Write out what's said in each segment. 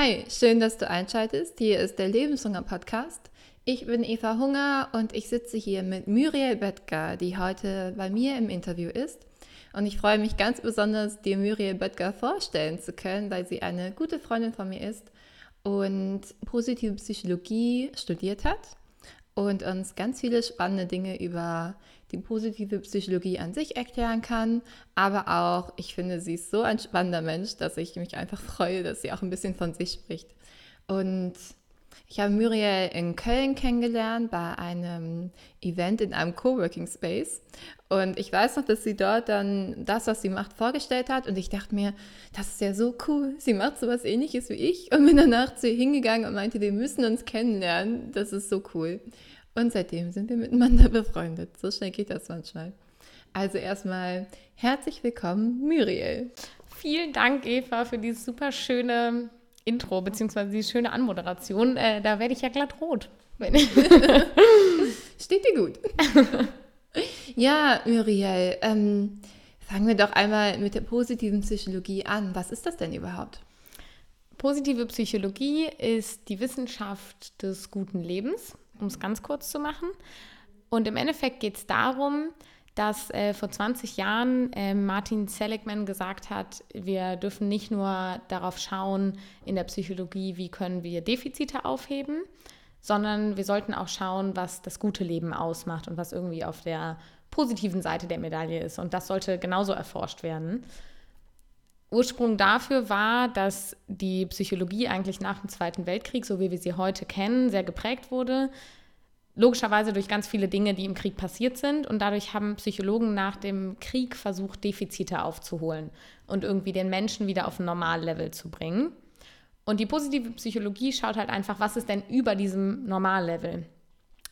Hi, schön, dass du einschaltest. Hier ist der Lebenshunger Podcast. Ich bin Eva Hunger und ich sitze hier mit Muriel Böttger, die heute bei mir im Interview ist. Und ich freue mich ganz besonders, dir Muriel Böttger vorstellen zu können, weil sie eine gute Freundin von mir ist und positive Psychologie studiert hat und uns ganz viele spannende Dinge über die positive Psychologie an sich erklären kann. Aber auch, ich finde, sie ist so ein spannender Mensch, dass ich mich einfach freue, dass sie auch ein bisschen von sich spricht. Und ich habe Muriel in Köln kennengelernt bei einem Event in einem Coworking Space. Und ich weiß noch, dass sie dort dann das, was sie macht, vorgestellt hat. Und ich dachte mir, das ist ja so cool. Sie macht sowas ähnliches wie ich. Und bin danach zu ihr hingegangen und meinte, wir müssen uns kennenlernen. Das ist so cool. Und seitdem sind wir miteinander befreundet. So schnell geht das manchmal. Also erstmal herzlich willkommen, Muriel. Vielen Dank, Eva, für dieses super schöne Intro, beziehungsweise die schöne Anmoderation. Äh, da werde ich ja glatt rot. Steht dir gut. ja, Muriel, ähm, fangen wir doch einmal mit der positiven Psychologie an. Was ist das denn überhaupt? Positive Psychologie ist die Wissenschaft des guten Lebens um es ganz kurz zu machen. Und im Endeffekt geht es darum, dass äh, vor 20 Jahren äh, Martin Seligman gesagt hat, wir dürfen nicht nur darauf schauen in der Psychologie, wie können wir Defizite aufheben, sondern wir sollten auch schauen, was das gute Leben ausmacht und was irgendwie auf der positiven Seite der Medaille ist. Und das sollte genauso erforscht werden. Ursprung dafür war, dass die Psychologie eigentlich nach dem Zweiten Weltkrieg, so wie wir sie heute kennen, sehr geprägt wurde. Logischerweise durch ganz viele Dinge, die im Krieg passiert sind. Und dadurch haben Psychologen nach dem Krieg versucht, Defizite aufzuholen und irgendwie den Menschen wieder auf ein Normallevel zu bringen. Und die positive Psychologie schaut halt einfach, was ist denn über diesem Normallevel?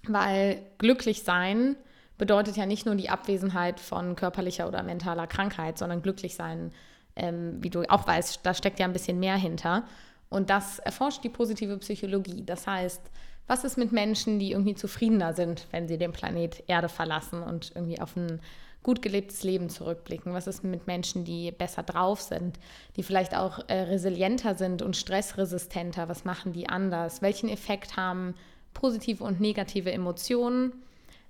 Weil glücklich sein bedeutet ja nicht nur die Abwesenheit von körperlicher oder mentaler Krankheit, sondern glücklich sein ähm, wie du auch weißt, da steckt ja ein bisschen mehr hinter. Und das erforscht die positive Psychologie. Das heißt, was ist mit Menschen, die irgendwie zufriedener sind, wenn sie den Planet Erde verlassen und irgendwie auf ein gut gelebtes Leben zurückblicken? Was ist mit Menschen, die besser drauf sind, die vielleicht auch äh, resilienter sind und stressresistenter? Was machen die anders? Welchen Effekt haben positive und negative Emotionen?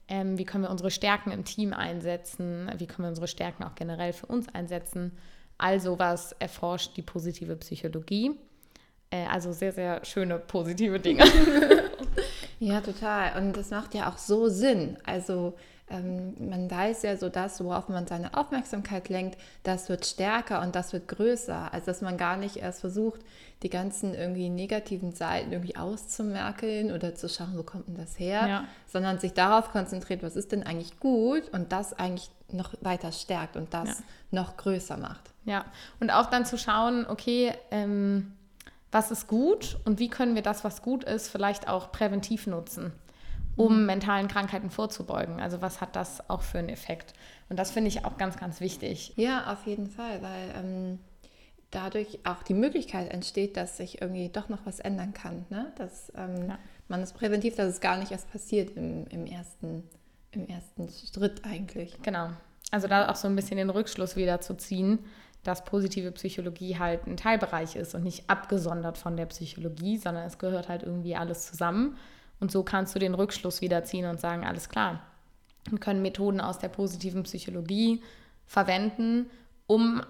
Ähm, wie können wir unsere Stärken im Team einsetzen? Wie können wir unsere Stärken auch generell für uns einsetzen? All sowas erforscht die positive Psychologie. Äh, also sehr, sehr schöne positive Dinge. ja, total. Und das macht ja auch so Sinn. Also ähm, man weiß ja so, das, worauf man seine Aufmerksamkeit lenkt, das wird stärker und das wird größer. Also dass man gar nicht erst versucht, die ganzen irgendwie negativen Seiten irgendwie auszumerkeln oder zu schauen, wo kommt denn das her, ja. sondern sich darauf konzentriert, was ist denn eigentlich gut und das eigentlich noch weiter stärkt und das ja. noch größer macht. Ja, und auch dann zu schauen, okay, ähm, was ist gut und wie können wir das, was gut ist, vielleicht auch präventiv nutzen, um mhm. mentalen Krankheiten vorzubeugen. Also was hat das auch für einen Effekt? Und das finde ich auch ganz, ganz wichtig. Ja, auf jeden Fall, weil ähm, dadurch auch die Möglichkeit entsteht, dass sich irgendwie doch noch was ändern kann. Ne? Dass ähm, ja. man es präventiv, dass es gar nicht erst passiert im, im, ersten, im ersten Schritt eigentlich. Genau. Also da auch so ein bisschen den Rückschluss wieder zu ziehen dass positive Psychologie halt ein Teilbereich ist und nicht abgesondert von der Psychologie, sondern es gehört halt irgendwie alles zusammen. Und so kannst du den Rückschluss wieder ziehen und sagen, alles klar. Wir können Methoden aus der positiven Psychologie verwenden, um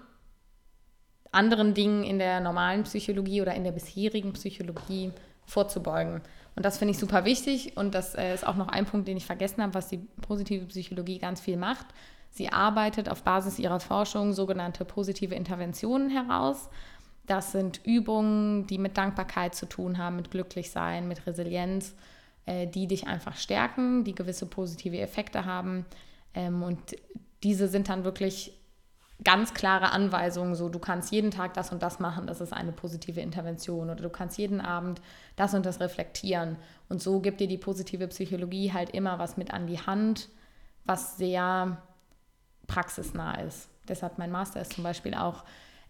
anderen Dingen in der normalen Psychologie oder in der bisherigen Psychologie vorzubeugen. Und das finde ich super wichtig und das äh, ist auch noch ein Punkt, den ich vergessen habe, was die positive Psychologie ganz viel macht. Sie arbeitet auf Basis ihrer Forschung sogenannte positive Interventionen heraus. Das sind Übungen, die mit Dankbarkeit zu tun haben, mit Glücklichsein, mit Resilienz, äh, die dich einfach stärken, die gewisse positive Effekte haben. Ähm, und diese sind dann wirklich ganz klare Anweisungen, so du kannst jeden Tag das und das machen, das ist eine positive Intervention oder du kannst jeden Abend das und das reflektieren. Und so gibt dir die positive Psychologie halt immer was mit an die Hand, was sehr praxisnah ist. Deshalb mein Master ist zum Beispiel auch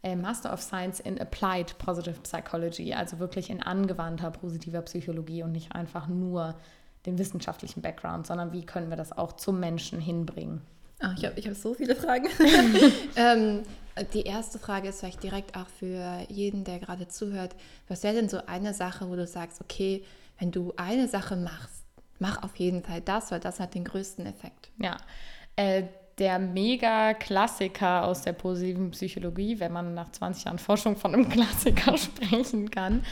Master of Science in Applied Positive Psychology, also wirklich in angewandter positiver Psychologie und nicht einfach nur den wissenschaftlichen Background, sondern wie können wir das auch zum Menschen hinbringen. Ach, ich habe ich hab so viele Fragen. ähm, Die erste Frage ist vielleicht direkt auch für jeden, der gerade zuhört. Was wäre denn so eine Sache, wo du sagst, okay, wenn du eine Sache machst, mach auf jeden Fall das, weil das hat den größten Effekt. Ja, äh, der Mega-Klassiker aus der positiven Psychologie, wenn man nach 20 Jahren Forschung von einem Klassiker sprechen kann,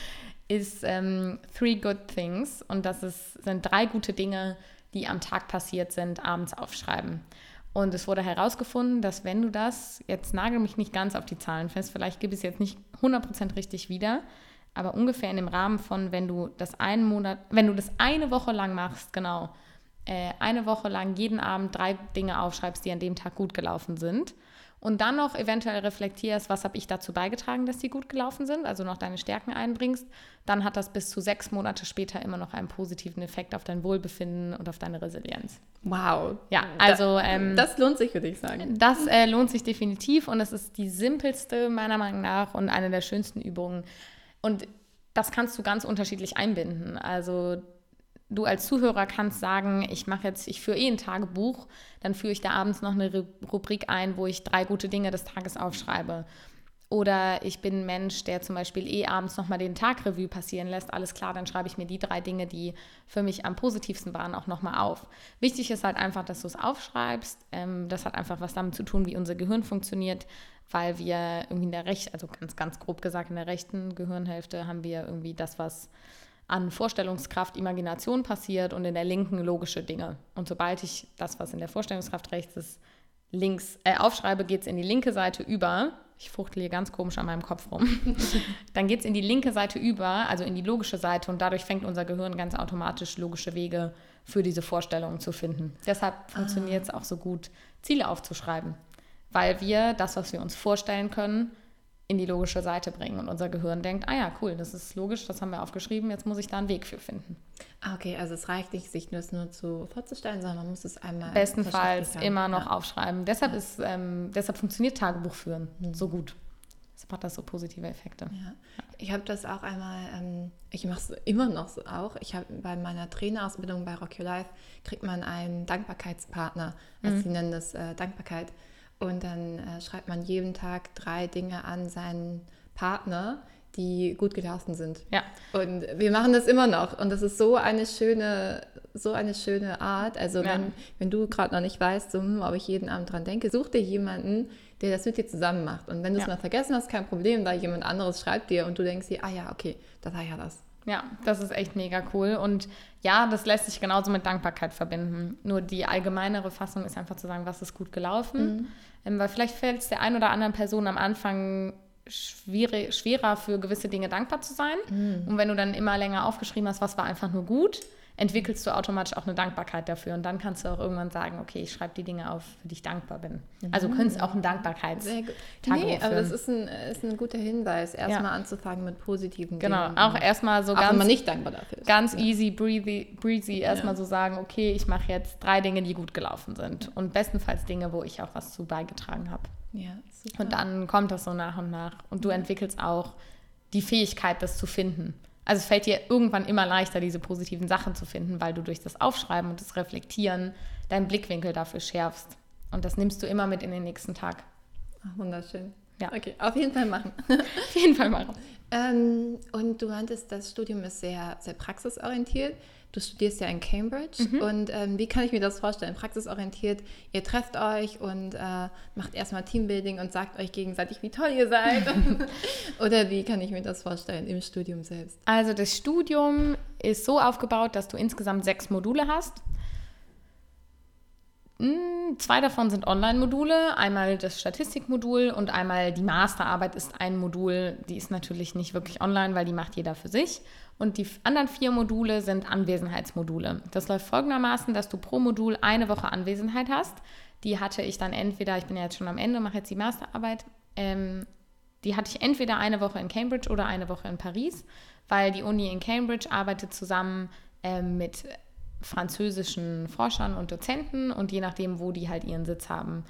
ist ähm, Three Good Things. Und das ist, sind drei gute Dinge, die am Tag passiert sind, abends aufschreiben. Und es wurde herausgefunden, dass wenn du das, jetzt nagel mich nicht ganz auf die Zahlen fest, vielleicht gibt es jetzt nicht 100% richtig wieder, aber ungefähr in dem Rahmen von, wenn du das einen Monat, wenn du das eine Woche lang machst, genau, äh, eine Woche lang jeden Abend drei Dinge aufschreibst, die an dem Tag gut gelaufen sind und dann noch eventuell reflektierst, was habe ich dazu beigetragen, dass die gut gelaufen sind, also noch deine Stärken einbringst, dann hat das bis zu sechs Monate später immer noch einen positiven Effekt auf dein Wohlbefinden und auf deine Resilienz. Wow. Ja, also. Ähm, das lohnt sich, würde ich sagen. Das äh, lohnt sich definitiv und es ist die simpelste, meiner Meinung nach, und eine der schönsten Übungen. Und das kannst du ganz unterschiedlich einbinden. Also du als Zuhörer kannst sagen, ich mache jetzt, ich führe eh ein Tagebuch, dann führe ich da abends noch eine Rubrik ein, wo ich drei gute Dinge des Tages aufschreibe. Oder ich bin ein Mensch, der zum Beispiel eh abends nochmal den Tagrevue passieren lässt. Alles klar, dann schreibe ich mir die drei Dinge, die für mich am positivsten waren, auch nochmal auf. Wichtig ist halt einfach, dass du es aufschreibst. Ähm, das hat einfach was damit zu tun, wie unser Gehirn funktioniert, weil wir irgendwie in der rechten, also ganz, ganz grob gesagt, in der rechten Gehirnhälfte haben wir irgendwie das, was an Vorstellungskraft, Imagination passiert und in der linken logische Dinge. Und sobald ich das, was in der Vorstellungskraft rechts ist, links äh, aufschreibe, geht es in die linke Seite über. Ich fuchtle hier ganz komisch an meinem Kopf rum. Dann geht es in die linke Seite über, also in die logische Seite und dadurch fängt unser Gehirn ganz automatisch logische Wege für diese Vorstellungen zu finden. Deshalb funktioniert es ah. auch so gut, Ziele aufzuschreiben, weil wir das, was wir uns vorstellen können, in die logische Seite bringen und unser Gehirn denkt, ah ja, cool, das ist logisch, das haben wir aufgeschrieben, jetzt muss ich da einen Weg für finden. Ah, okay, also es reicht nicht, sich das nur zu vorzustellen, sondern man muss es einmal bestenfalls immer noch ja. aufschreiben. Deshalb ja. ist, ähm, deshalb funktioniert Tagebuchführen mhm. so gut. Deshalb hat das so positive Effekte. Ja. Ich habe das auch einmal, ähm, ich mache es immer noch so auch. Ich habe bei meiner Trainerausbildung bei Rock Your Life kriegt man einen Dankbarkeitspartner, also mhm. sie nennen das äh, Dankbarkeit. Und dann äh, schreibt man jeden Tag drei Dinge an seinen Partner, die gut gelaufen sind. Ja. Und wir machen das immer noch. Und das ist so eine schöne, so eine schöne Art. Also ja. wenn, wenn du gerade noch nicht weißt, so, hm, ob ich jeden Abend dran denke, such dir jemanden, der das mit dir zusammen macht. Und wenn du es ja. mal vergessen hast, kein Problem, da jemand anderes schreibt dir und du denkst dir, ah ja, okay, das war ja das. Ja, das ist echt mega cool. Und ja, das lässt sich genauso mit Dankbarkeit verbinden. Nur die allgemeinere Fassung ist einfach zu sagen, was ist gut gelaufen. Mhm. Ähm, weil vielleicht fällt es der einen oder anderen Person am Anfang schwierig, schwerer für gewisse Dinge dankbar zu sein. Mhm. Und wenn du dann immer länger aufgeschrieben hast, was war einfach nur gut, entwickelst du automatisch auch eine Dankbarkeit dafür. Und dann kannst du auch irgendwann sagen, okay, ich schreibe die Dinge auf, für die ich dankbar bin. Also du könntest auch ein Dankbarkeitstag Nee, aber das ist ein, ist ein guter Hinweis, erstmal ja. anzufangen mit positiven genau, Dingen. Genau, auch erstmal so auch ganz... Wenn man nicht dankbar dafür ist. Ganz ja. easy, breezy, breezy erstmal ja. so sagen, okay, ich mache jetzt drei Dinge, die gut gelaufen sind. Und bestenfalls Dinge, wo ich auch was zu beigetragen habe. Ja, super. Und dann kommt das so nach und nach. Und du entwickelst auch die Fähigkeit, das zu finden. Also es fällt dir irgendwann immer leichter, diese positiven Sachen zu finden, weil du durch das Aufschreiben und das Reflektieren deinen Blickwinkel dafür schärfst. Und das nimmst du immer mit in den nächsten Tag. Ach, wunderschön. Ja. Okay, auf jeden Fall machen. auf jeden Fall machen. Ähm, und du meintest, das Studium ist sehr, sehr praxisorientiert. Du studierst ja in Cambridge mhm. und ähm, wie kann ich mir das vorstellen? Praxisorientiert, ihr trefft euch und äh, macht erstmal Teambuilding und sagt euch gegenseitig, wie toll ihr seid. Oder wie kann ich mir das vorstellen im Studium selbst? Also das Studium ist so aufgebaut, dass du insgesamt sechs Module hast. Hm, zwei davon sind Online-Module, einmal das Statistikmodul und einmal die Masterarbeit ist ein Modul, die ist natürlich nicht wirklich online, weil die macht jeder für sich. Und die anderen vier Module sind Anwesenheitsmodule. Das läuft folgendermaßen, dass du pro Modul eine Woche Anwesenheit hast. Die hatte ich dann entweder, ich bin ja jetzt schon am Ende, mache jetzt die Masterarbeit, ähm, die hatte ich entweder eine Woche in Cambridge oder eine Woche in Paris, weil die Uni in Cambridge arbeitet zusammen ähm, mit französischen Forschern und Dozenten und je nachdem, wo die halt ihren Sitz haben,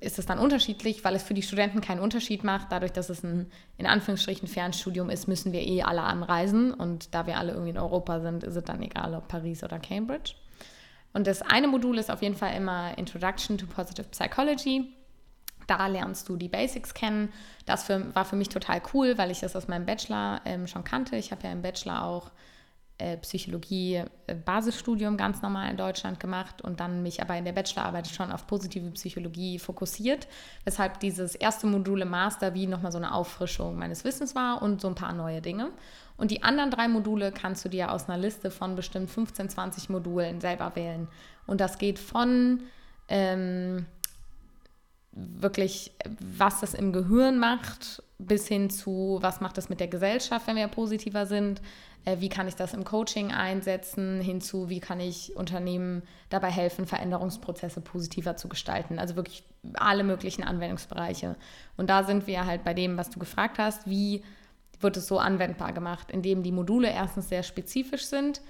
ist es dann unterschiedlich, weil es für die Studenten keinen Unterschied macht. Dadurch, dass es ein in Anführungsstrichen Fernstudium ist, müssen wir eh alle anreisen und da wir alle irgendwie in Europa sind, ist es dann egal, ob Paris oder Cambridge. Und das eine Modul ist auf jeden Fall immer Introduction to Positive Psychology. Da lernst du die Basics kennen. Das für, war für mich total cool, weil ich das aus meinem Bachelor ähm, schon kannte. Ich habe ja im Bachelor auch Psychologie äh, Basisstudium ganz normal in Deutschland gemacht und dann mich aber in der Bachelorarbeit schon auf positive Psychologie fokussiert, weshalb dieses erste Modul im Master wie nochmal so eine Auffrischung meines Wissens war und so ein paar neue Dinge. Und die anderen drei Module kannst du dir aus einer Liste von bestimmt 15, 20 Modulen selber wählen. Und das geht von ähm, wirklich, was das im Gehirn macht, bis hin zu, was macht das mit der Gesellschaft, wenn wir positiver sind, äh, wie kann ich das im Coaching einsetzen, hinzu, wie kann ich Unternehmen dabei helfen, Veränderungsprozesse positiver zu gestalten. Also wirklich alle möglichen Anwendungsbereiche. Und da sind wir halt bei dem, was du gefragt hast, wie wird es so anwendbar gemacht, indem die Module erstens sehr spezifisch sind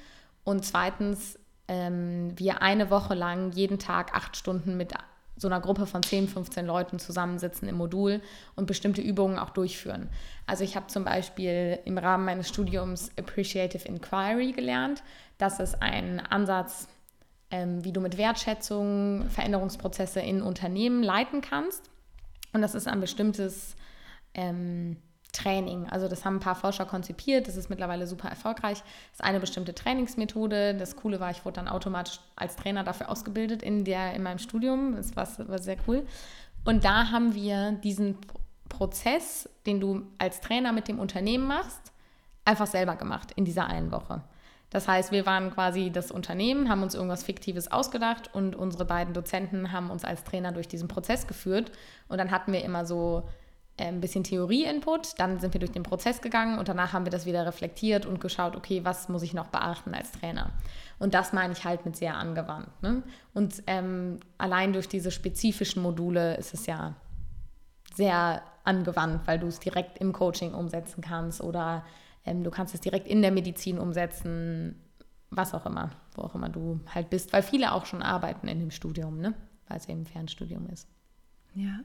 und zweitens ähm, wir eine Woche lang jeden Tag acht Stunden mit so einer Gruppe von 10, 15 Leuten zusammensitzen im Modul und bestimmte Übungen auch durchführen. Also ich habe zum Beispiel im Rahmen meines Studiums Appreciative Inquiry gelernt. Das ist ein Ansatz, ähm, wie du mit Wertschätzung Veränderungsprozesse in Unternehmen leiten kannst. Und das ist ein bestimmtes ähm, Training. Also das haben ein paar Forscher konzipiert, das ist mittlerweile super erfolgreich. Das ist eine bestimmte Trainingsmethode. Das Coole war, ich wurde dann automatisch als Trainer dafür ausgebildet in, der, in meinem Studium. Das war, war sehr cool. Und da haben wir diesen Prozess, den du als Trainer mit dem Unternehmen machst, einfach selber gemacht in dieser einen Woche. Das heißt, wir waren quasi das Unternehmen, haben uns irgendwas Fiktives ausgedacht und unsere beiden Dozenten haben uns als Trainer durch diesen Prozess geführt. Und dann hatten wir immer so ein bisschen Theorie-Input, dann sind wir durch den Prozess gegangen und danach haben wir das wieder reflektiert und geschaut, okay, was muss ich noch beachten als Trainer? Und das meine ich halt mit sehr angewandt. Ne? Und ähm, allein durch diese spezifischen Module ist es ja sehr angewandt, weil du es direkt im Coaching umsetzen kannst oder ähm, du kannst es direkt in der Medizin umsetzen, was auch immer, wo auch immer du halt bist, weil viele auch schon arbeiten in dem Studium, ne? weil es eben Fernstudium ist. Ja,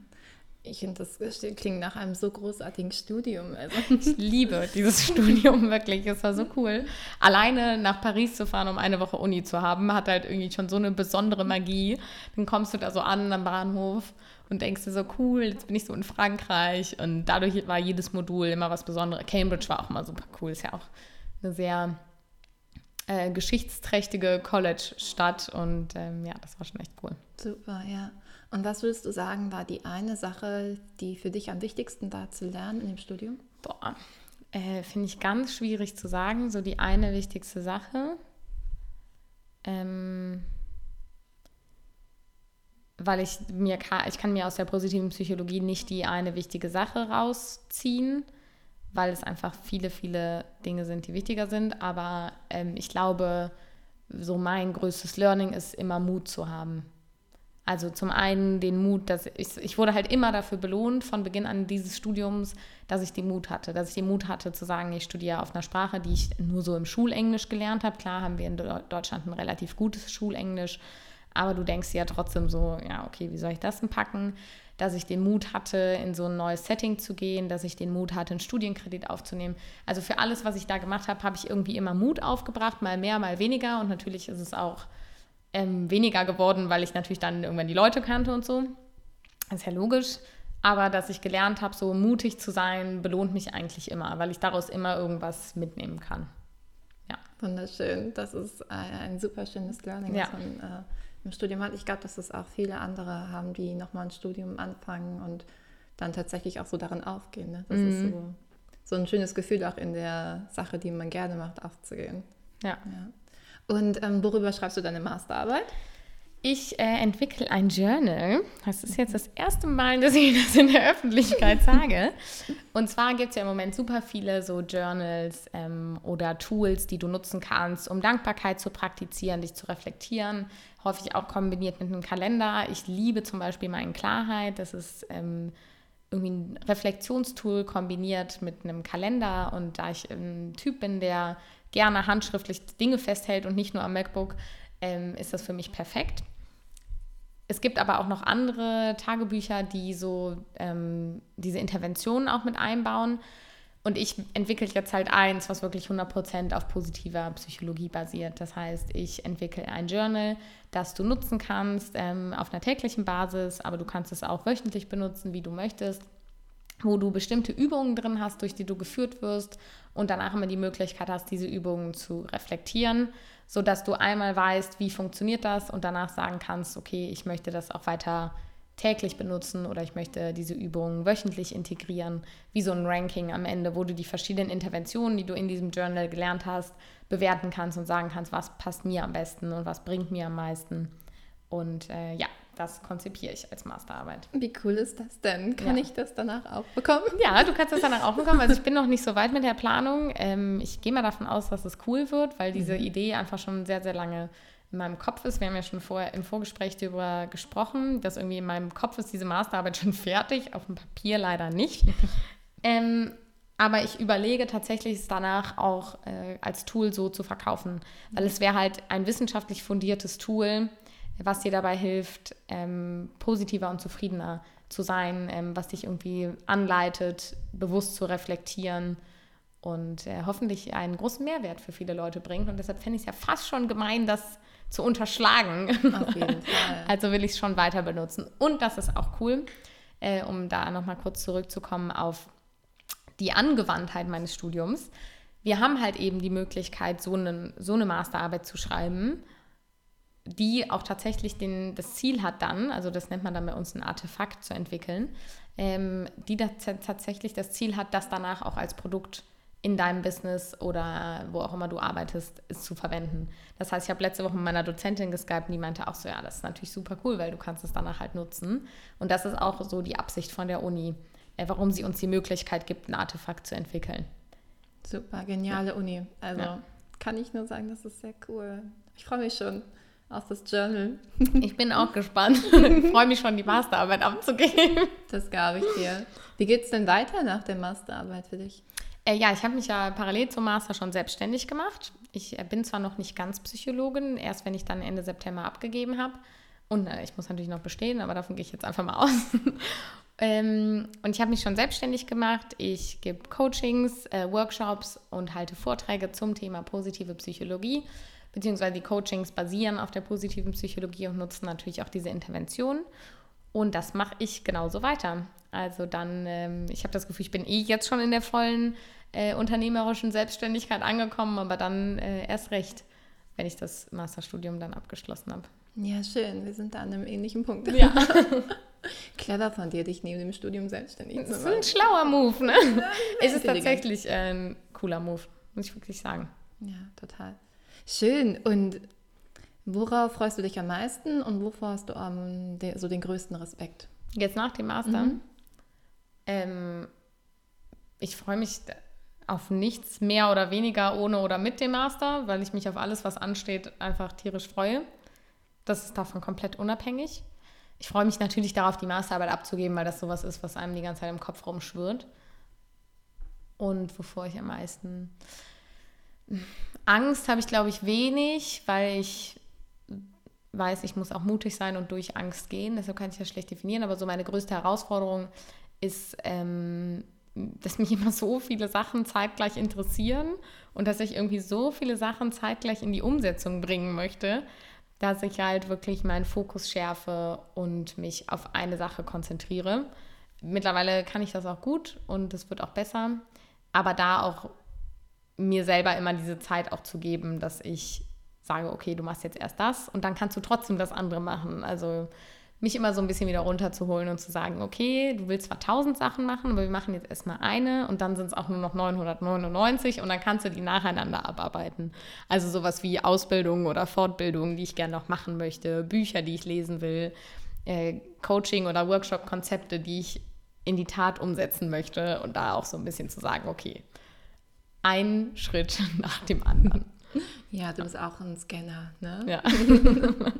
ich finde, das klingt nach einem so großartigen Studium. Also. Ich liebe dieses Studium wirklich. Es war so cool. Alleine nach Paris zu fahren, um eine Woche Uni zu haben, hat halt irgendwie schon so eine besondere Magie. Dann kommst du da so an am Bahnhof und denkst dir so, cool, jetzt bin ich so in Frankreich. Und dadurch war jedes Modul immer was Besonderes. Cambridge war auch immer super cool. Ist ja auch eine sehr äh, geschichtsträchtige College-Stadt. Und ähm, ja, das war schon echt cool. Super, ja. Und was würdest du sagen, war die eine Sache, die für dich am wichtigsten war zu lernen in dem Studium? Boah, äh, finde ich ganz schwierig zu sagen. So die eine wichtigste Sache. Ähm, weil ich mir ich kann mir aus der positiven Psychologie nicht die eine wichtige Sache rausziehen, weil es einfach viele, viele Dinge sind, die wichtiger sind. Aber ähm, ich glaube, so mein größtes Learning ist immer Mut zu haben. Also zum einen den Mut, dass ich, ich wurde halt immer dafür belohnt von Beginn an dieses Studiums, dass ich den Mut hatte, dass ich den Mut hatte zu sagen, ich studiere auf einer Sprache, die ich nur so im Schulenglisch gelernt habe. Klar haben wir in Deutschland ein relativ gutes Schulenglisch, aber du denkst ja trotzdem so, ja, okay, wie soll ich das denn packen? Dass ich den Mut hatte, in so ein neues Setting zu gehen, dass ich den Mut hatte, einen Studienkredit aufzunehmen. Also für alles, was ich da gemacht habe, habe ich irgendwie immer Mut aufgebracht, mal mehr, mal weniger. Und natürlich ist es auch ähm, weniger geworden, weil ich natürlich dann irgendwann die Leute kannte und so. Das ist ja logisch. Aber dass ich gelernt habe, so mutig zu sein, belohnt mich eigentlich immer, weil ich daraus immer irgendwas mitnehmen kann. Ja. Wunderschön. Das ist ein, ein super schönes Learning, ja. was man äh, im Studium hat. Ich glaube, dass es auch viele andere haben, die nochmal ein Studium anfangen und dann tatsächlich auch so darin aufgehen. Ne? Das mhm. ist so, so ein schönes Gefühl, auch in der Sache, die man gerne macht, aufzugehen. Ja. ja. Und ähm, worüber schreibst du deine Masterarbeit? Ich äh, entwickle ein Journal. Das ist jetzt das erste Mal, dass ich das in der Öffentlichkeit sage. Und zwar gibt es ja im Moment super viele so Journals ähm, oder Tools, die du nutzen kannst, um Dankbarkeit zu praktizieren, dich zu reflektieren. Häufig auch kombiniert mit einem Kalender. Ich liebe zum Beispiel meine Klarheit. Das ist ähm, irgendwie ein Reflexionstool kombiniert mit einem Kalender. Und da ich ein Typ bin, der gerne handschriftlich Dinge festhält und nicht nur am MacBook, ähm, ist das für mich perfekt. Es gibt aber auch noch andere Tagebücher, die so ähm, diese Interventionen auch mit einbauen. Und ich entwickle jetzt halt eins, was wirklich 100% auf positiver Psychologie basiert. Das heißt, ich entwickle ein Journal, das du nutzen kannst ähm, auf einer täglichen Basis, aber du kannst es auch wöchentlich benutzen, wie du möchtest, wo du bestimmte Übungen drin hast, durch die du geführt wirst und danach immer die Möglichkeit hast, diese Übungen zu reflektieren, sodass du einmal weißt, wie funktioniert das und danach sagen kannst, okay, ich möchte das auch weiter täglich benutzen oder ich möchte diese Übungen wöchentlich integrieren, wie so ein Ranking am Ende, wo du die verschiedenen Interventionen, die du in diesem Journal gelernt hast, bewerten kannst und sagen kannst, was passt mir am besten und was bringt mir am meisten. Und äh, ja, das konzipiere ich als Masterarbeit. Wie cool ist das denn? Kann ja. ich das danach auch bekommen? Ja, du kannst das danach auch bekommen. Also ich bin noch nicht so weit mit der Planung. Ähm, ich gehe mal davon aus, dass es cool wird, weil diese mhm. Idee einfach schon sehr, sehr lange in meinem Kopf ist. Wir haben ja schon vorher im Vorgespräch darüber gesprochen, dass irgendwie in meinem Kopf ist diese Masterarbeit schon fertig, auf dem Papier leider nicht. ähm, aber ich überlege tatsächlich, es danach auch äh, als Tool so zu verkaufen, weil es wäre halt ein wissenschaftlich fundiertes Tool, was dir dabei hilft, ähm, positiver und zufriedener zu sein, ähm, was dich irgendwie anleitet, bewusst zu reflektieren und äh, hoffentlich einen großen Mehrwert für viele Leute bringt. Und deshalb fände ich es ja fast schon gemein, das zu unterschlagen. Auf jeden Fall. also will ich es schon weiter benutzen. Und das ist auch cool, äh, um da nochmal kurz zurückzukommen auf die Angewandtheit meines Studiums. Wir haben halt eben die Möglichkeit, so, einen, so eine Masterarbeit zu schreiben, die auch tatsächlich den, das Ziel hat dann, also das nennt man dann bei uns ein Artefakt zu entwickeln, ähm, die das tatsächlich das Ziel hat, das danach auch als Produkt in deinem Business oder wo auch immer du arbeitest, ist zu verwenden. Das heißt, ich habe letzte Woche mit meiner Dozentin geskypt und die meinte auch so, ja, das ist natürlich super cool, weil du kannst es danach halt nutzen. Und das ist auch so die Absicht von der Uni, äh, warum sie uns die Möglichkeit gibt, ein Artefakt zu entwickeln. Super, geniale ja. Uni. Also ja. kann ich nur sagen, das ist sehr cool. Ich freue mich schon auf das Journal. Ich bin auch gespannt. Ich freue mich schon, die Masterarbeit abzugeben. Das gab ich dir. Wie geht es denn weiter nach der Masterarbeit für dich? Äh, ja, ich habe mich ja parallel zum Master schon selbstständig gemacht. Ich äh, bin zwar noch nicht ganz Psychologin, erst wenn ich dann Ende September abgegeben habe. Und äh, ich muss natürlich noch bestehen, aber davon gehe ich jetzt einfach mal aus. ähm, und ich habe mich schon selbstständig gemacht. Ich gebe Coachings, äh, Workshops und halte Vorträge zum Thema positive Psychologie. Beziehungsweise die Coachings basieren auf der positiven Psychologie und nutzen natürlich auch diese Intervention. Und das mache ich genauso weiter. Also dann, ähm, ich habe das Gefühl, ich bin eh jetzt schon in der vollen äh, unternehmerischen Selbstständigkeit angekommen, aber dann äh, erst recht, wenn ich das Masterstudium dann abgeschlossen habe. Ja, schön. Wir sind da an einem ähnlichen Punkt. Ja. Clever von dir, dich neben dem Studium selbstständig zu machen. Das ist ein schlauer Move, ne? es ist tatsächlich ein cooler Move, muss ich wirklich sagen. Ja, total. Schön. Und worauf freust du dich am meisten und wovor hast du um, de, so den größten Respekt? Jetzt nach dem Master? Mhm. Ähm, ich freue mich auf nichts mehr oder weniger ohne oder mit dem Master, weil ich mich auf alles, was ansteht, einfach tierisch freue. Das ist davon komplett unabhängig. Ich freue mich natürlich darauf, die Masterarbeit abzugeben, weil das sowas ist, was einem die ganze Zeit im Kopf rumschwirrt. Und wovor ich am meisten Angst habe ich, glaube ich, wenig, weil ich weiß, ich muss auch mutig sein und durch Angst gehen. Deshalb kann ich das schlecht definieren. Aber so meine größte Herausforderung ist, ähm, dass mich immer so viele Sachen zeitgleich interessieren und dass ich irgendwie so viele Sachen zeitgleich in die Umsetzung bringen möchte, dass ich halt wirklich meinen Fokus schärfe und mich auf eine Sache konzentriere. Mittlerweile kann ich das auch gut und es wird auch besser, aber da auch mir selber immer diese Zeit auch zu geben, dass ich sage, okay, du machst jetzt erst das und dann kannst du trotzdem das andere machen. Also mich immer so ein bisschen wieder runterzuholen und zu sagen, okay, du willst zwar tausend Sachen machen, aber wir machen jetzt erstmal eine und dann sind es auch nur noch 999 und dann kannst du die nacheinander abarbeiten. Also sowas wie Ausbildung oder Fortbildung, die ich gerne noch machen möchte, Bücher, die ich lesen will, äh, Coaching oder Workshop-Konzepte, die ich in die Tat umsetzen möchte und da auch so ein bisschen zu sagen, okay, ein Schritt nach dem anderen. Ja, du bist auch ein Scanner, ne? Ja.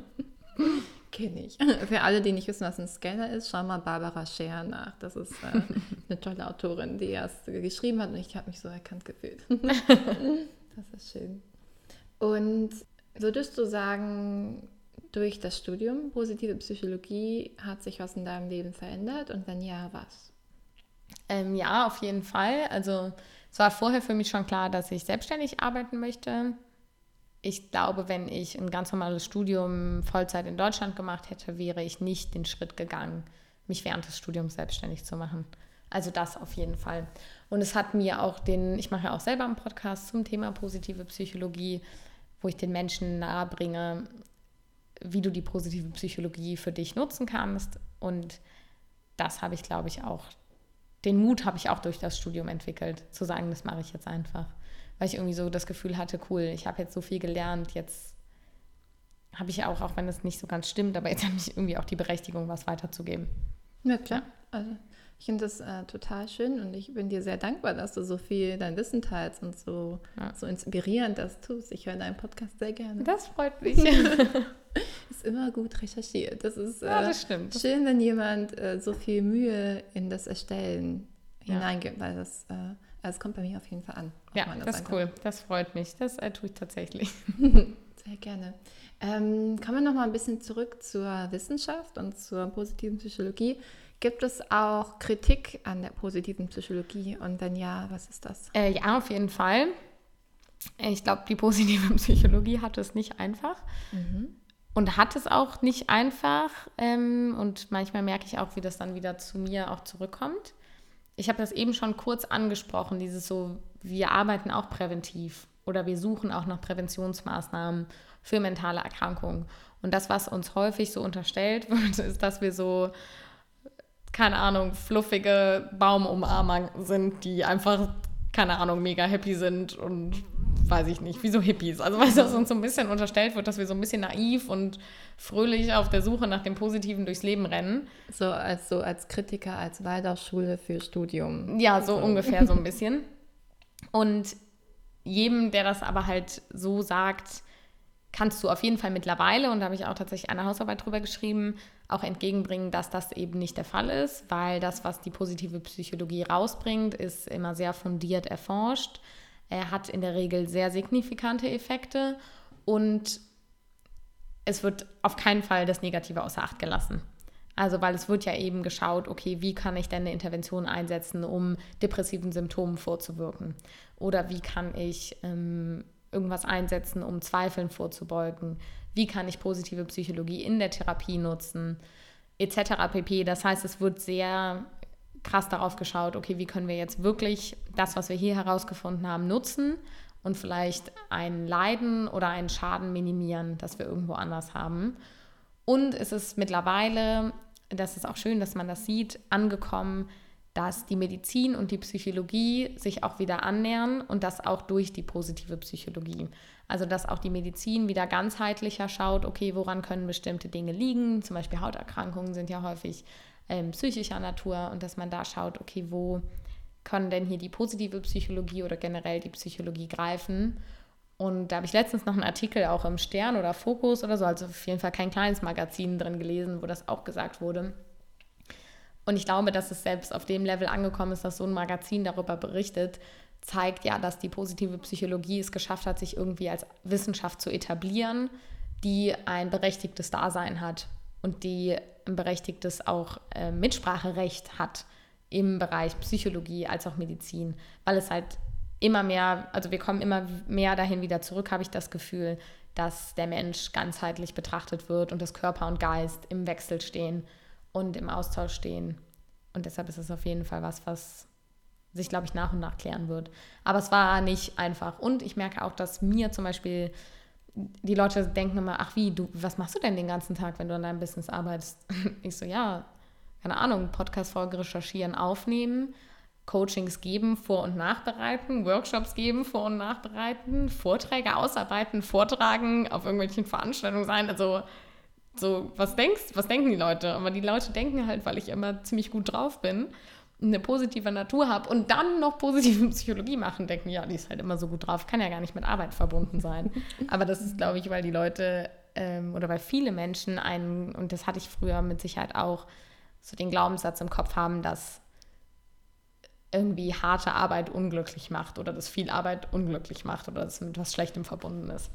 Kenne ich. Für alle, die nicht wissen, was ein Scanner ist, schau mal Barbara Scher nach. Das ist äh, eine tolle Autorin, die erst geschrieben hat und ich habe mich so erkannt gefühlt. das ist schön. Und würdest du sagen, durch das Studium positive Psychologie hat sich was in deinem Leben verändert und wenn ja, was? Ähm, ja, auf jeden Fall. Also es war vorher für mich schon klar, dass ich selbstständig arbeiten möchte. Ich glaube, wenn ich ein ganz normales Studium Vollzeit in Deutschland gemacht hätte, wäre ich nicht den Schritt gegangen, mich während des Studiums selbstständig zu machen. Also das auf jeden Fall. Und es hat mir auch den, ich mache ja auch selber einen Podcast zum Thema positive Psychologie, wo ich den Menschen nahebringe, wie du die positive Psychologie für dich nutzen kannst. Und das habe ich, glaube ich, auch, den Mut habe ich auch durch das Studium entwickelt, zu sagen, das mache ich jetzt einfach. Weil ich irgendwie so das Gefühl hatte, cool, ich habe jetzt so viel gelernt, jetzt habe ich auch, auch wenn das nicht so ganz stimmt, aber jetzt habe ich irgendwie auch die Berechtigung, was weiterzugeben. Ja, klar. Also ich finde das äh, total schön und ich bin dir sehr dankbar, dass du so viel dein Wissen teilst und so, ja. so inspirierend das tust. Ich höre deinen Podcast sehr gerne. Das freut mich. ist immer gut recherchiert. Das ist äh, ja, das stimmt. schön, wenn jemand äh, so viel Mühe in das Erstellen ja. hineingibt, weil das, äh, also kommt bei mir auf jeden Fall an. Ja, das, das ist cool. Das freut mich. Das äh, tue ich tatsächlich. sehr gerne. Ähm, kommen wir noch mal ein bisschen zurück zur Wissenschaft und zur positiven Psychologie. Gibt es auch Kritik an der positiven Psychologie? Und wenn ja, was ist das? Äh, ja, auf jeden Fall. Ich glaube, die positive Psychologie hat es nicht einfach. Mhm. Und hat es auch nicht einfach. Ähm, und manchmal merke ich auch, wie das dann wieder zu mir auch zurückkommt. Ich habe das eben schon kurz angesprochen, dieses so, wir arbeiten auch präventiv oder wir suchen auch nach Präventionsmaßnahmen für mentale Erkrankungen. Und das, was uns häufig so unterstellt wird, ist, dass wir so keine Ahnung, fluffige Baumumarmer sind, die einfach, keine Ahnung, mega happy sind und weiß ich nicht, wie so Hippies. Also weil das uns so ein bisschen unterstellt wird, dass wir so ein bisschen naiv und fröhlich auf der Suche nach dem Positiven durchs Leben rennen. So als, so als Kritiker, als Waldorfschule für Studium. Ja, so, so ungefähr so ein bisschen. Und jedem, der das aber halt so sagt, kannst du auf jeden Fall mittlerweile, und da habe ich auch tatsächlich eine Hausarbeit drüber geschrieben, auch entgegenbringen, dass das eben nicht der Fall ist, weil das, was die positive Psychologie rausbringt, ist immer sehr fundiert erforscht. Er hat in der Regel sehr signifikante Effekte und es wird auf keinen Fall das Negative außer Acht gelassen. Also, weil es wird ja eben geschaut, okay, wie kann ich denn eine Intervention einsetzen, um depressiven Symptomen vorzuwirken? Oder wie kann ich ähm, irgendwas einsetzen, um Zweifeln vorzubeugen? Wie kann ich positive Psychologie in der Therapie nutzen? Etc. pp. Das heißt, es wird sehr krass darauf geschaut, okay, wie können wir jetzt wirklich das, was wir hier herausgefunden haben, nutzen und vielleicht ein Leiden oder einen Schaden minimieren, das wir irgendwo anders haben. Und es ist mittlerweile, das ist auch schön, dass man das sieht, angekommen, dass die Medizin und die Psychologie sich auch wieder annähern und das auch durch die positive Psychologie. Also dass auch die Medizin wieder ganzheitlicher schaut, okay, woran können bestimmte Dinge liegen, zum Beispiel Hauterkrankungen sind ja häufig ähm, psychischer Natur und dass man da schaut, okay, wo kann denn hier die positive Psychologie oder generell die Psychologie greifen. Und da habe ich letztens noch einen Artikel auch im Stern oder Fokus oder so, also auf jeden Fall kein kleines Magazin drin gelesen, wo das auch gesagt wurde und ich glaube, dass es selbst auf dem Level angekommen ist, dass so ein Magazin darüber berichtet, zeigt ja, dass die positive Psychologie es geschafft hat, sich irgendwie als Wissenschaft zu etablieren, die ein berechtigtes Dasein hat und die berechtigtes auch äh, Mitspracherecht hat im Bereich Psychologie als auch Medizin, weil es halt immer mehr, also wir kommen immer mehr dahin wieder zurück, habe ich das Gefühl, dass der Mensch ganzheitlich betrachtet wird und dass Körper und Geist im Wechsel stehen und im Austausch stehen. Und deshalb ist es auf jeden Fall was, was sich, glaube ich, nach und nach klären wird. Aber es war nicht einfach. Und ich merke auch, dass mir zum Beispiel die Leute denken immer, ach wie, du, was machst du denn den ganzen Tag, wenn du an deinem Business arbeitest? Ich so, ja, keine Ahnung, Podcast-Folge recherchieren, aufnehmen, Coachings geben, vor- und nachbereiten, Workshops geben, vor- und nachbereiten, Vorträge ausarbeiten, vortragen, auf irgendwelchen Veranstaltungen sein. Also so, was denkst, was denken die Leute? Aber die Leute denken halt, weil ich immer ziemlich gut drauf bin, eine positive Natur habe und dann noch positive Psychologie machen, denken, ja, die ist halt immer so gut drauf, kann ja gar nicht mit Arbeit verbunden sein. Aber das ist, glaube ich, weil die Leute ähm, oder weil viele Menschen einen, und das hatte ich früher mit Sicherheit auch, so den Glaubenssatz im Kopf haben, dass irgendwie harte Arbeit unglücklich macht oder dass viel Arbeit unglücklich macht oder dass mit was Schlechtem verbunden ist.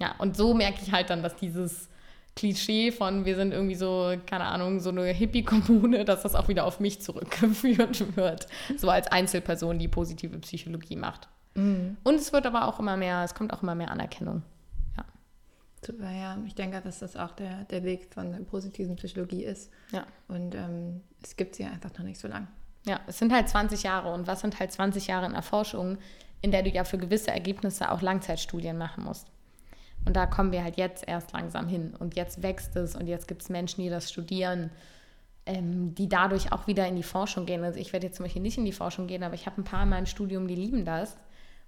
Ja, und so merke ich halt dann, dass dieses Klischee von, wir sind irgendwie so, keine Ahnung, so eine Hippie-Kommune, dass das auch wieder auf mich zurückgeführt wird. So als Einzelperson, die positive Psychologie macht. Mhm. Und es wird aber auch immer mehr, es kommt auch immer mehr Anerkennung. Ja. Super, ja. Ich denke, dass das auch der, der Weg von der positiven Psychologie ist. Ja. Und ähm, es gibt sie einfach noch nicht so lange. Ja, es sind halt 20 Jahre. Und was sind halt 20 Jahre in Erforschung, in der du ja für gewisse Ergebnisse auch Langzeitstudien machen musst? Und da kommen wir halt jetzt erst langsam hin. Und jetzt wächst es und jetzt gibt es Menschen, die das studieren, ähm, die dadurch auch wieder in die Forschung gehen. Also ich werde jetzt zum Beispiel nicht in die Forschung gehen, aber ich habe ein paar in meinem Studium, die lieben das.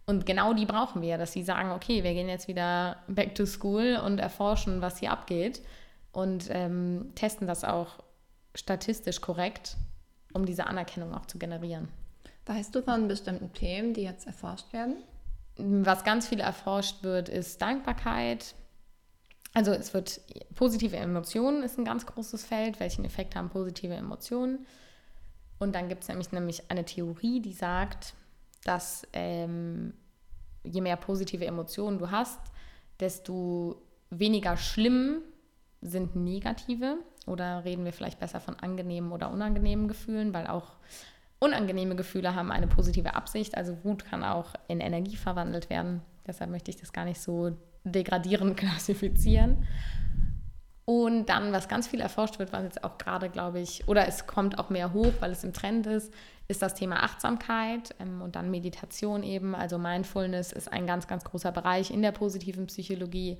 Und genau die brauchen wir, dass sie sagen, okay, wir gehen jetzt wieder back to school und erforschen, was hier abgeht und ähm, testen das auch statistisch korrekt, um diese Anerkennung auch zu generieren. Weißt du von bestimmten Themen, die jetzt erforscht werden? Was ganz viel erforscht wird, ist Dankbarkeit. Also es wird positive Emotionen ist ein ganz großes Feld. Welchen Effekt haben positive Emotionen? Und dann gibt es nämlich, nämlich eine Theorie, die sagt, dass ähm, je mehr positive Emotionen du hast, desto weniger schlimm sind negative. Oder reden wir vielleicht besser von angenehmen oder unangenehmen Gefühlen, weil auch unangenehme Gefühle haben eine positive Absicht. Also Wut kann auch in Energie verwandelt werden. Deshalb möchte ich das gar nicht so degradierend klassifizieren. Und dann, was ganz viel erforscht wird, was jetzt auch gerade, glaube ich, oder es kommt auch mehr hoch, weil es im Trend ist, ist das Thema Achtsamkeit ähm, und dann Meditation eben. Also Mindfulness ist ein ganz, ganz großer Bereich in der positiven Psychologie,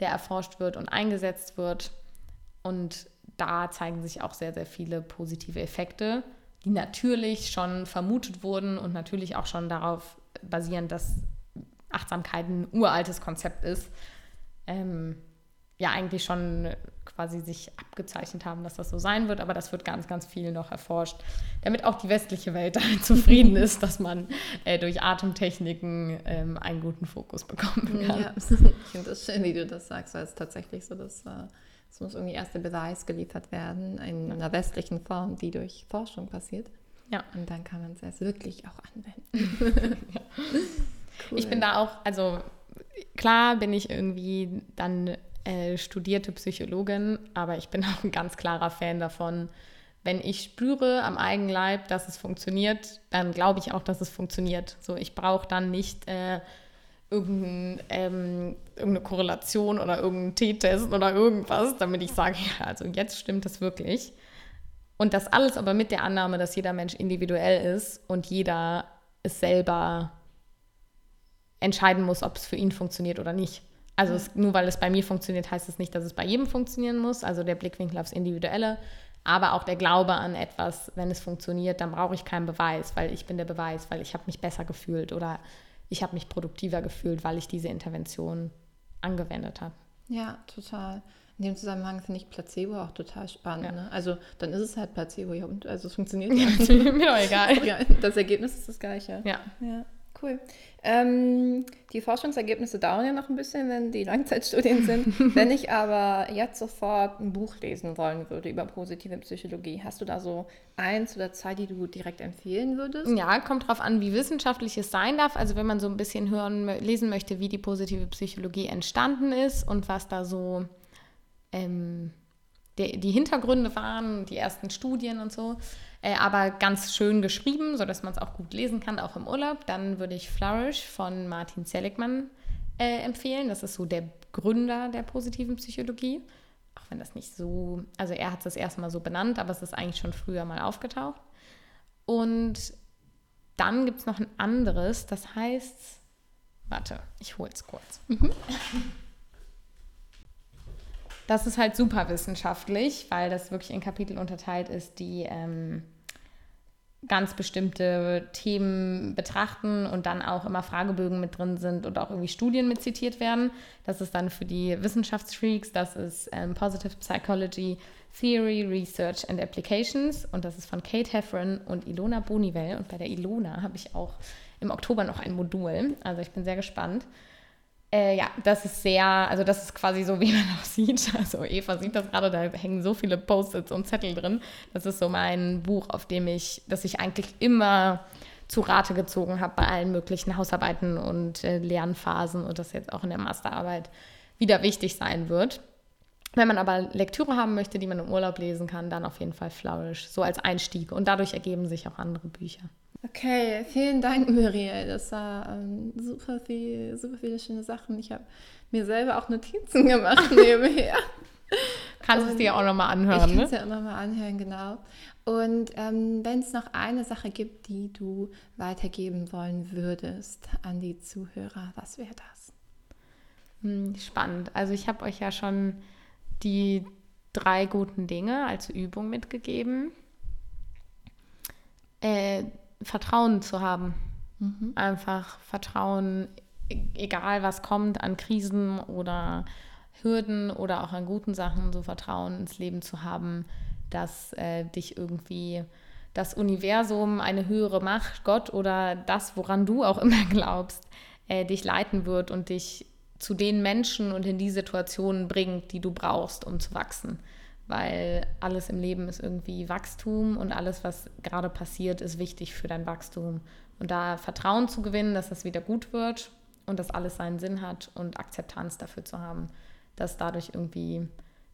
der erforscht wird und eingesetzt wird. Und da zeigen sich auch sehr, sehr viele positive Effekte, die natürlich schon vermutet wurden und natürlich auch schon darauf basieren, dass Achtsamkeit ein uraltes Konzept ist. Ähm, ja eigentlich schon quasi sich abgezeichnet haben, dass das so sein wird, aber das wird ganz, ganz viel noch erforscht, damit auch die westliche Welt damit zufrieden ist, dass man äh, durch Atemtechniken ähm, einen guten Fokus bekommen kann. Ja, ich finde das schön, wie du das sagst, weil es tatsächlich so, dass äh, es muss irgendwie erst der Beweis geliefert werden in einer westlichen Form, die durch Forschung passiert. Ja. Und dann kann man es erst wirklich auch anwenden. ja. cool. Ich bin da auch, also klar bin ich irgendwie dann äh, studierte Psychologin, aber ich bin auch ein ganz klarer Fan davon, wenn ich spüre am eigenen Leib, dass es funktioniert, dann glaube ich auch, dass es funktioniert. So, ich brauche dann nicht äh, irgendein, ähm, irgendeine Korrelation oder irgendeinen T-Test oder irgendwas, damit ich sage, ja, also jetzt stimmt das wirklich. Und das alles aber mit der Annahme, dass jeder Mensch individuell ist und jeder es selber entscheiden muss, ob es für ihn funktioniert oder nicht. Also es, nur weil es bei mir funktioniert, heißt es nicht, dass es bei jedem funktionieren muss. Also der Blickwinkel aufs Individuelle, aber auch der Glaube an etwas, wenn es funktioniert, dann brauche ich keinen Beweis, weil ich bin der Beweis, weil ich habe mich besser gefühlt oder ich habe mich produktiver gefühlt, weil ich diese Intervention angewendet habe. Ja, total. In dem Zusammenhang finde ich Placebo auch total spannend. Ja. Ne? Also dann ist es halt Placebo, ja, und also es funktioniert ja. mir doch egal. Das Ergebnis ist das gleiche. Ja. ja. Cool. Ähm, die Forschungsergebnisse dauern ja noch ein bisschen, wenn die Langzeitstudien sind. wenn ich aber jetzt sofort ein Buch lesen wollen würde über positive Psychologie, hast du da so eins oder zwei, die du direkt empfehlen würdest? Ja, kommt drauf an, wie wissenschaftlich es sein darf. Also wenn man so ein bisschen hören, lesen möchte, wie die positive Psychologie entstanden ist und was da so ähm, die, die Hintergründe waren, die ersten Studien und so äh, aber ganz schön geschrieben, sodass man es auch gut lesen kann, auch im Urlaub. Dann würde ich Flourish von Martin Seligman äh, empfehlen. Das ist so der Gründer der positiven Psychologie. Auch wenn das nicht so, also er hat es das erste Mal so benannt, aber es ist eigentlich schon früher mal aufgetaucht. Und dann gibt es noch ein anderes, das heißt, warte, ich hole es kurz. Das ist halt super wissenschaftlich, weil das wirklich in Kapitel unterteilt ist, die ähm, ganz bestimmte Themen betrachten und dann auch immer Fragebögen mit drin sind und auch irgendwie Studien mit zitiert werden. Das ist dann für die Wissenschaftsfreaks, das ist ähm, Positive Psychology, Theory, Research and Applications und das ist von Kate Heffron und Ilona Bonivel. Und bei der Ilona habe ich auch im Oktober noch ein Modul. Also ich bin sehr gespannt. Äh, ja, das ist sehr, also das ist quasi so, wie man auch sieht. Also Eva sieht das gerade, da hängen so viele Post-its und Zettel drin. Das ist so mein Buch, auf dem ich, das ich eigentlich immer zu Rate gezogen habe bei allen möglichen Hausarbeiten und äh, Lernphasen und das jetzt auch in der Masterarbeit wieder wichtig sein wird. Wenn man aber Lektüre haben möchte, die man im Urlaub lesen kann, dann auf jeden Fall Flourish, so als Einstieg. Und dadurch ergeben sich auch andere Bücher. Okay, vielen Dank, Muriel. Das war ähm, super, viel, super viele schöne Sachen. Ich habe mir selber auch Notizen gemacht nebenher. Kannst du es dir auch nochmal anhören, ich ne? Ich kann es ja auch nochmal anhören, genau. Und ähm, wenn es noch eine Sache gibt, die du weitergeben wollen würdest an die Zuhörer, was wäre das? Hm, spannend. Also ich habe euch ja schon die drei guten Dinge als Übung mitgegeben. Äh, Vertrauen zu haben. Mhm. Einfach Vertrauen, e-, egal was kommt an Krisen oder Hürden oder auch an guten Sachen, so Vertrauen ins Leben zu haben, dass äh, dich irgendwie das Universum, eine höhere Macht, Gott oder das, woran du auch immer glaubst, äh, dich leiten wird und dich zu den Menschen und in die Situationen bringt, die du brauchst, um zu wachsen. Weil alles im Leben ist irgendwie Wachstum und alles, was gerade passiert, ist wichtig für dein Wachstum. Und da Vertrauen zu gewinnen, dass das wieder gut wird und dass alles seinen Sinn hat und Akzeptanz dafür zu haben, dass dadurch irgendwie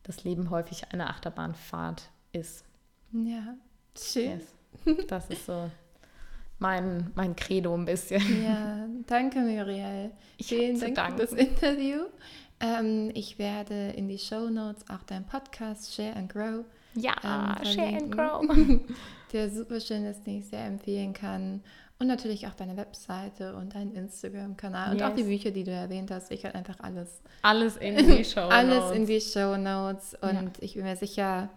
das Leben häufig eine Achterbahnfahrt ist. Ja, schön. Yes. Das ist so mein, mein Credo ein bisschen. Ja, danke Muriel. Ich Vielen Dank für das Interview. Ähm, ich werde in die Show Notes auch deinen Podcast Share and Grow. Ja, ähm, Share and Grow. Der super schön ist, den ich sehr empfehlen kann. Und natürlich auch deine Webseite und deinen Instagram-Kanal und yes. auch die Bücher, die du erwähnt hast. Ich halt einfach alles. Alles in die Show Notes. alles in die Show Notes. Und ja. ich bin mir sicher,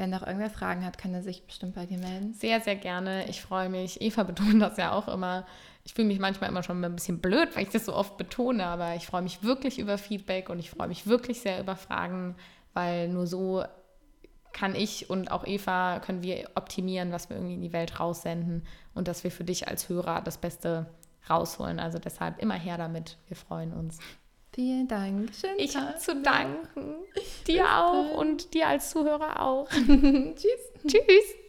wenn noch irgendwer Fragen hat, kann er sich bestimmt bei dir melden. Sehr, sehr gerne. Ich freue mich. Eva betont das ja auch immer. Ich fühle mich manchmal immer schon ein bisschen blöd, weil ich das so oft betone, aber ich freue mich wirklich über Feedback und ich freue mich wirklich sehr über Fragen, weil nur so kann ich und auch Eva, können wir optimieren, was wir irgendwie in die Welt raussenden und dass wir für dich als Hörer das Beste rausholen. Also deshalb immer her damit. Wir freuen uns. Vielen Dank. Schönen ich habe zu danken. Dir auch und dir als Zuhörer auch. Tschüss. Tschüss.